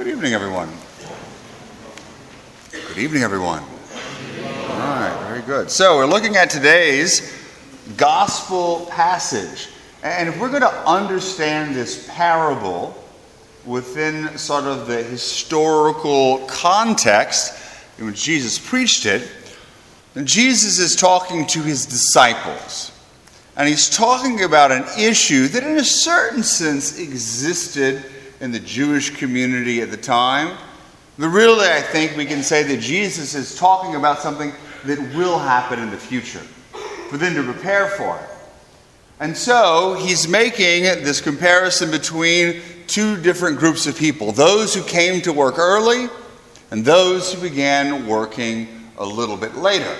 Good evening, everyone. Good evening, everyone. All right, very good. So, we're looking at today's gospel passage. And if we're going to understand this parable within sort of the historical context in which Jesus preached it, then Jesus is talking to his disciples. And he's talking about an issue that, in a certain sense, existed in the Jewish community at the time. But really, I think we can say that Jesus is talking about something that will happen in the future for them to prepare for it. And so he's making this comparison between two different groups of people those who came to work early and those who began working a little bit later.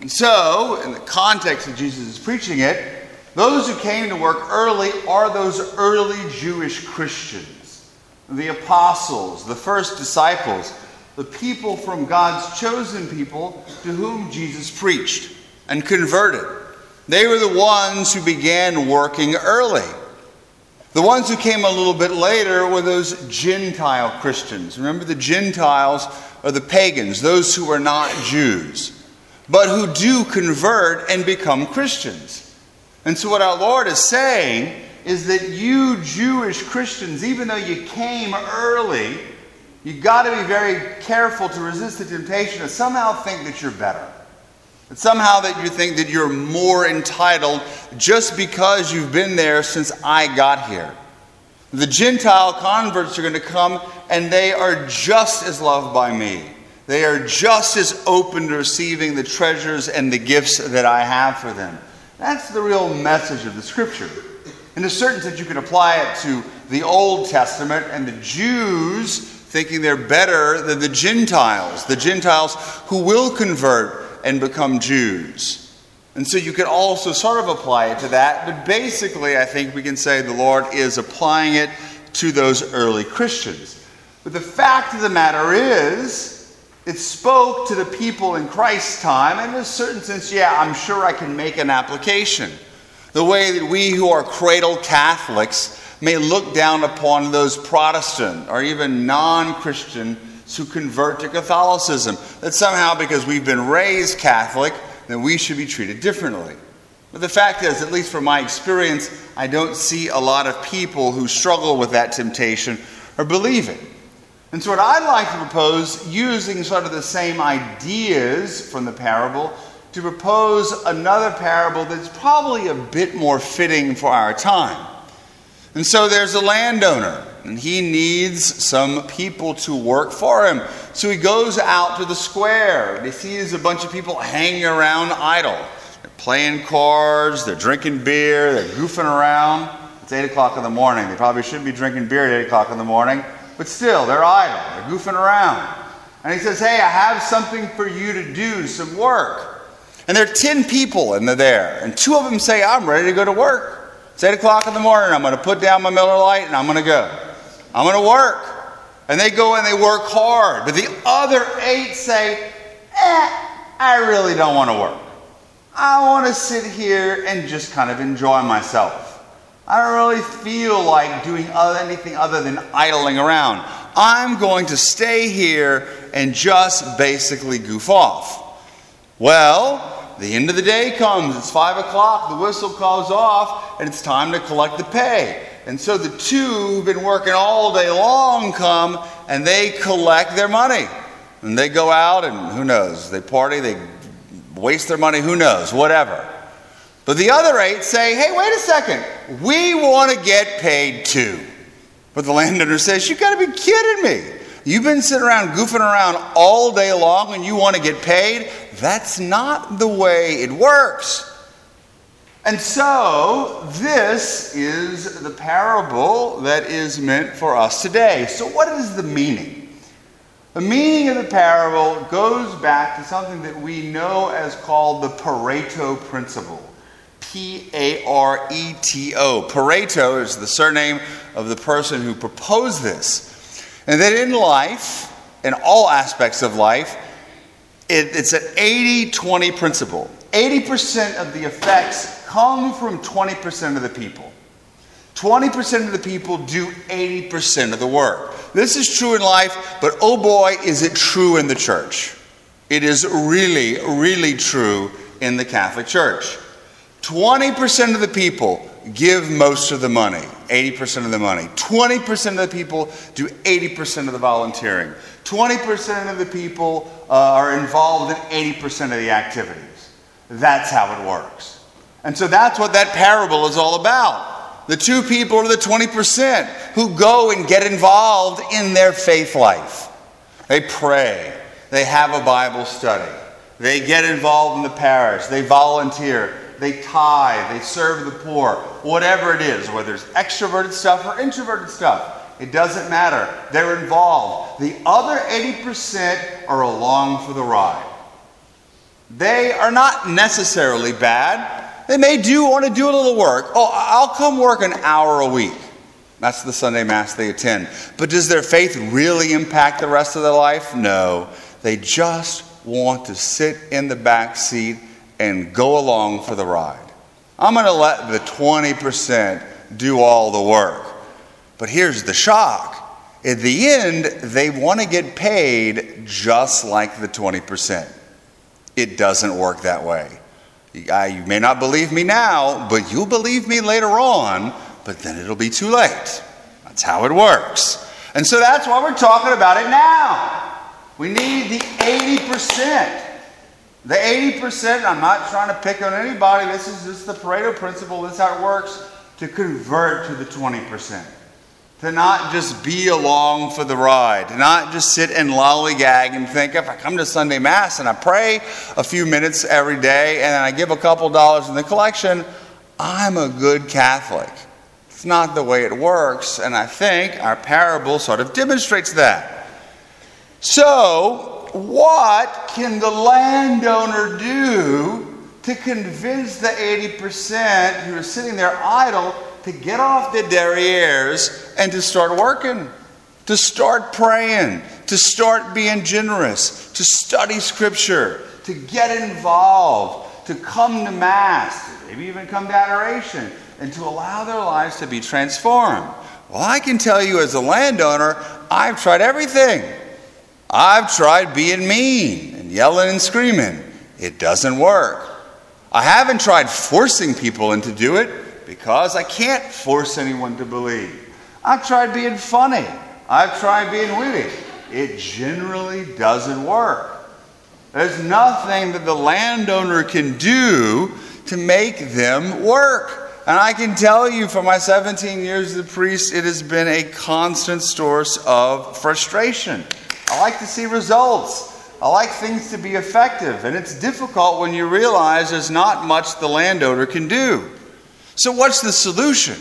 And so, in the context of Jesus preaching it, those who came to work early are those early Jewish Christians, the apostles, the first disciples, the people from God's chosen people to whom Jesus preached and converted. They were the ones who began working early. The ones who came a little bit later were those Gentile Christians. Remember, the Gentiles are the pagans, those who are not Jews, but who do convert and become Christians. And so, what our Lord is saying is that you Jewish Christians, even though you came early, you got to be very careful to resist the temptation to somehow think that you're better. That somehow that you think that you're more entitled just because you've been there since I got here. The Gentile converts are going to come and they are just as loved by me. They are just as open to receiving the treasures and the gifts that I have for them. That's the real message of the scripture. In a certain sense, you can apply it to the Old Testament and the Jews thinking they're better than the Gentiles, the Gentiles who will convert and become Jews. And so you could also sort of apply it to that, but basically, I think we can say the Lord is applying it to those early Christians. But the fact of the matter is, it spoke to the people in Christ's time, and in a certain sense, yeah, I'm sure I can make an application. The way that we who are cradle Catholics may look down upon those Protestant or even non Christian who convert to Catholicism. That somehow, because we've been raised Catholic, that we should be treated differently. But the fact is, at least from my experience, I don't see a lot of people who struggle with that temptation or believe it. And so, what I'd like to propose, using sort of the same ideas from the parable, to propose another parable that's probably a bit more fitting for our time. And so, there's a landowner and he needs some people to work for him. So he goes out to the square and he sees a bunch of people hanging around idle. They're playing cards, they're drinking beer, they're goofing around. It's 8 o'clock in the morning. They probably shouldn't be drinking beer at 8 o'clock in the morning, but still, they're idle, they're goofing around. And he says, Hey, I have something for you to do, some work. And there are 10 people and they're there, and two of them say, I'm ready to go to work. It's 8 o'clock in the morning. I'm going to put down my Miller Lite and I'm going to go. I'm going to work. And they go and they work hard. But the other eight say, eh, I really don't want to work. I want to sit here and just kind of enjoy myself. I don't really feel like doing anything other than idling around. I'm going to stay here and just basically goof off. Well, the end of the day comes. It's five o'clock. The whistle calls off, and it's time to collect the pay. And so the two who've been working all day long come and they collect their money. And they go out and who knows, they party, they waste their money, who knows, whatever. But the other eight say, hey, wait a second, we want to get paid too. But the landowner says, you got to be kidding me. You've been sitting around goofing around all day long and you want to get paid? That's not the way it works. And so, this is the parable that is meant for us today. So, what is the meaning? The meaning of the parable goes back to something that we know as called the Pareto principle. P A R E T O. Pareto is the surname of the person who proposed this. And that in life, in all aspects of life, it, it's an 80 20 principle. 80% of the effects come from 20% of the people. 20% of the people do 80% of the work. This is true in life, but oh boy, is it true in the church. It is really, really true in the Catholic Church. 20% of the people give most of the money, 80% of the money. 20% of the people do 80% of the volunteering. 20% of the people uh, are involved in 80% of the activities. That's how it works. And so that's what that parable is all about. The two people are the 20% who go and get involved in their faith life. They pray, they have a Bible study, they get involved in the parish, they volunteer, they tithe, they serve the poor, whatever it is, whether it's extroverted stuff or introverted stuff. It doesn't matter. They're involved. The other 80% are along for the ride. They are not necessarily bad. They may do want to do a little work. Oh, I'll come work an hour a week. That's the Sunday Mass they attend. But does their faith really impact the rest of their life? No. They just want to sit in the back seat and go along for the ride. I'm going to let the 20% do all the work. But here's the shock. At the end, they want to get paid just like the 20%. It doesn't work that way. You may not believe me now, but you'll believe me later on, but then it'll be too late. That's how it works. And so that's why we're talking about it now. We need the 80%. The 80%, I'm not trying to pick on anybody, this is just the Pareto principle, this is how it works, to convert to the 20% to not just be along for the ride, to not just sit and lollygag and think if I come to Sunday Mass and I pray a few minutes every day and I give a couple dollars in the collection, I'm a good Catholic. It's not the way it works, and I think our parable sort of demonstrates that. So, what can the landowner do to convince the 80% who are sitting there idle to get off the derrieres and to start working, to start praying, to start being generous, to study Scripture, to get involved, to come to Mass, maybe even come to adoration, and to allow their lives to be transformed. Well, I can tell you as a landowner, I've tried everything. I've tried being mean and yelling and screaming. It doesn't work. I haven't tried forcing people into do it because I can't force anyone to believe. I've tried being funny. I've tried being witty. It generally doesn't work. There's nothing that the landowner can do to make them work. And I can tell you from my 17 years as a priest, it has been a constant source of frustration. I like to see results. I like things to be effective. And it's difficult when you realize there's not much the landowner can do. So, what's the solution?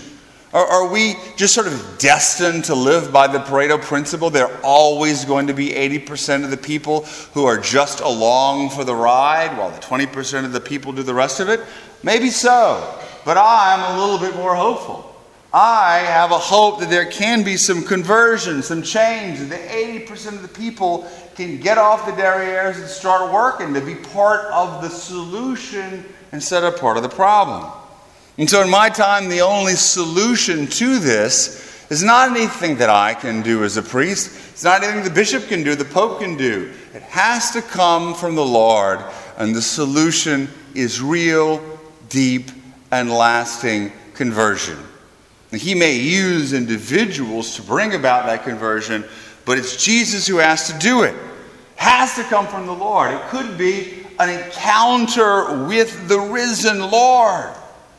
Are, are, we just sort of destined to live by the Pareto principle? There are always going to be 80% of the people who are just along for the ride while the 20% of the people do the rest of it? Maybe so. But I'm a little bit more hopeful. I have a hope that there can be some conversion, some change, that 80% of the people can get off the derrieres and start working to be part of the solution instead of part of the problem. And so, in my time, the only solution to this is not anything that I can do as a priest. It's not anything the bishop can do, the pope can do. It has to come from the Lord, and the solution is real, deep, and lasting conversion. He may use individuals to bring about that conversion, but it's Jesus who has to do it. has to come from the Lord. It could be an encounter with the risen Lord.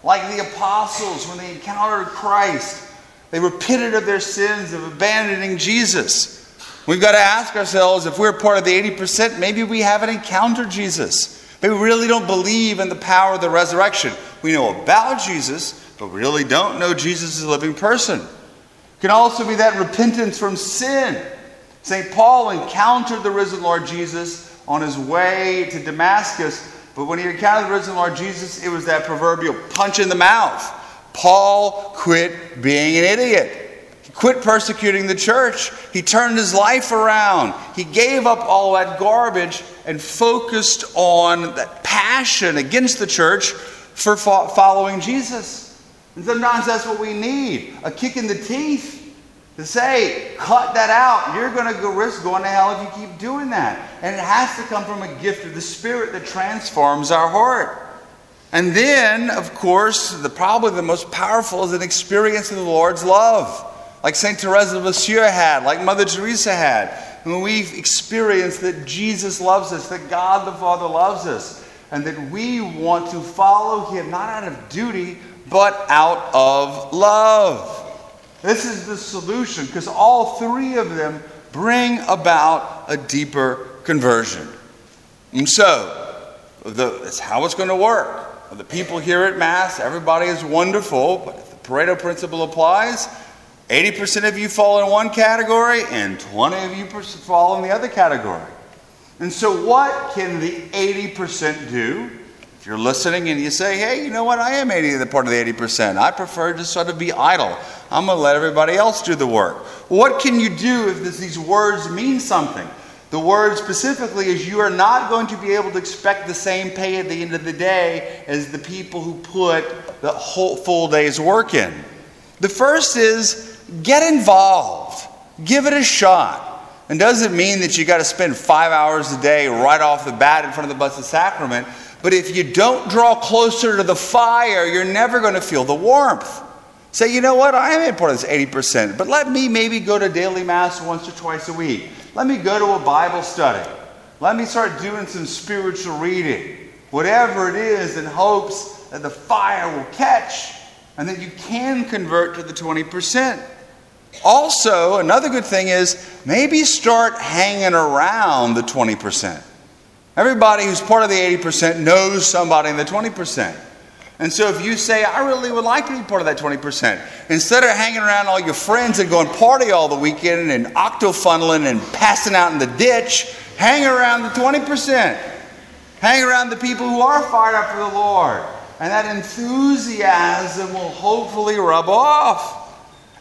Like the apostles, when they encountered Christ, they repented of their sins of abandoning Jesus. We've got to ask ourselves if we're part of the 80%, maybe we haven't encountered Jesus. Maybe we really don't believe in the power of the resurrection. We know about Jesus, but we really don't know Jesus as a living person. It can also be that repentance from sin. St. Paul encountered the risen Lord Jesus on his way to Damascus but when he encountered the risen Lord Jesus, it was that proverbial punch in the mouth. Paul quit being an idiot. He quit persecuting the church. He turned his life around. He gave up all that garbage and focused on that passion against the church for following Jesus. And sometimes that's what we need a kick in the teeth to say, cut that out. You're going to risk going to hell if you keep doing that. And it has to come from a gift of the Spirit that transforms our heart. And then, of course, the, probably the most powerful is an experience of the Lord's love, like St. Teresa of Lisieux had, like Mother Teresa had. When we've experienced that Jesus loves us, that God the Father loves us, and that we want to follow Him, not out of duty, but out of love. This is the solution because all three of them bring about a deeper conversion. And so, that's how it's going to work. The people here at Mass, everybody is wonderful, but if the Pareto principle applies, 80% of you fall in one category and 20 of you fall in the other category. And so, what can the 80% do? If you're listening and you say, hey, you know what, I am 80 the part of the 80%. I prefer to sort of be idle. I'm going to let everybody else do the work. What can you do if this, these words mean something? The word specifically is you are not going to be able to expect the same pay at the end of the day as the people who put the whole full day's work in. The first is get involved, give it a shot. And doesn't mean that you got to spend five hours a day right off the bat in front of the Blessed Sacrament. But if you don't draw closer to the fire, you're never going to feel the warmth. Say, you know what? I am a part of this 80%, but let me maybe go to daily Mass once or twice a week. Let me go to a Bible study. Let me start doing some spiritual reading. Whatever it is, in hopes that the fire will catch and that you can convert to the 20%. Also, another good thing is maybe start hanging around the 20%. Everybody who's part of the 80% knows somebody in the 20%. And so if you say, I really would like to be part of that 20%, instead of hanging around all your friends and going party all the weekend and octofunneling and passing out in the ditch, hang around the 20%. Hang around the people who are fired up for the Lord. And that enthusiasm will hopefully rub off.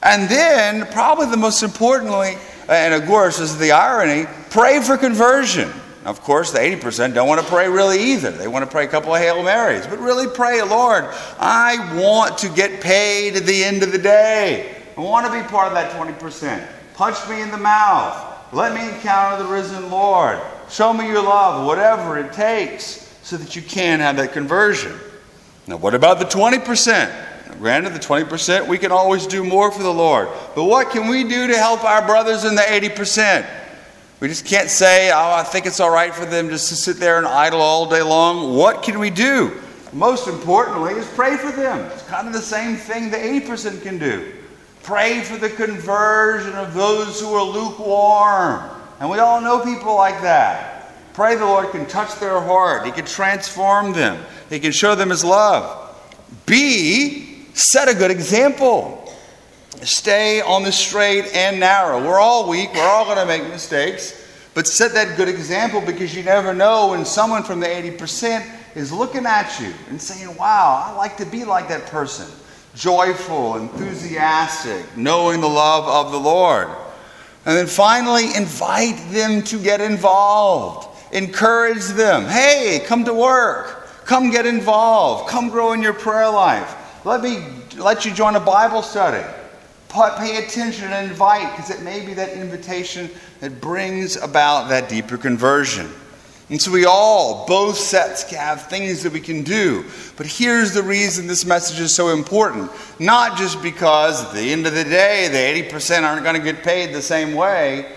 And then, probably the most importantly, uh, and of course, is the irony, pray for conversion. Of course, the 80% don't want to pray really either. They want to pray a couple of Hail Marys. But really pray, Lord, I want to get paid at the end of the day. I want to be part of that 20%. Punch me in the mouth. Let me encounter the risen Lord. Show me your love, whatever it takes, so that you can have that conversion. Now, what about the 20%? Granted, the 20%, we can always do more for the Lord. But what can we do to help our brothers in the 80%? We just can't say, oh, I think it's all right for them just to sit there and idle all day long. What can we do? Most importantly, is pray for them. It's kind of the same thing the 80% can do. Pray for the conversion of those who are lukewarm. And we all know people like that. Pray the Lord can touch their heart, He can transform them, He can show them His love. B, set a good example. Stay on the straight and narrow. We're all weak, we're all going to make mistakes, but set that good example because you never know when someone from the 80% is looking at you and saying, Wow, I like to be like that person. Joyful, enthusiastic, knowing the love of the Lord. And then finally, invite them to get involved. Encourage them. Hey, come to work. Come get involved. Come grow in your prayer life. Let me let you join a Bible study pay attention and invite because it may be that invitation that brings about that deeper conversion. And so we all, both sets, have things that we can do. But here's the reason this message is so important. Not just because at the end of the day, the 80% aren't going to get paid the same way.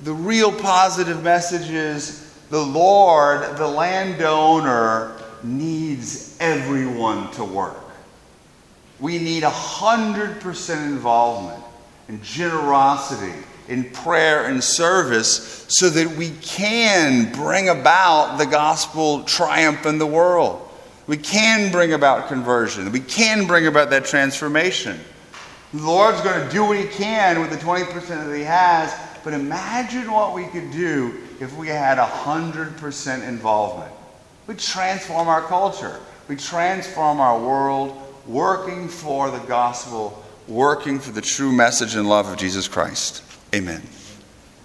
The real positive message is the Lord, the landowner, needs everyone to work. We need 100% involvement and generosity in prayer and service so that we can bring about the gospel triumph in the world. We can bring about conversion. We can bring about that transformation. The Lord's going to do what He can with the 20% that He has, but imagine what we could do if we had 100% involvement. We transform our culture, we transform our world, working for the gospel, working for the true message and love of Jesus Christ. Amen.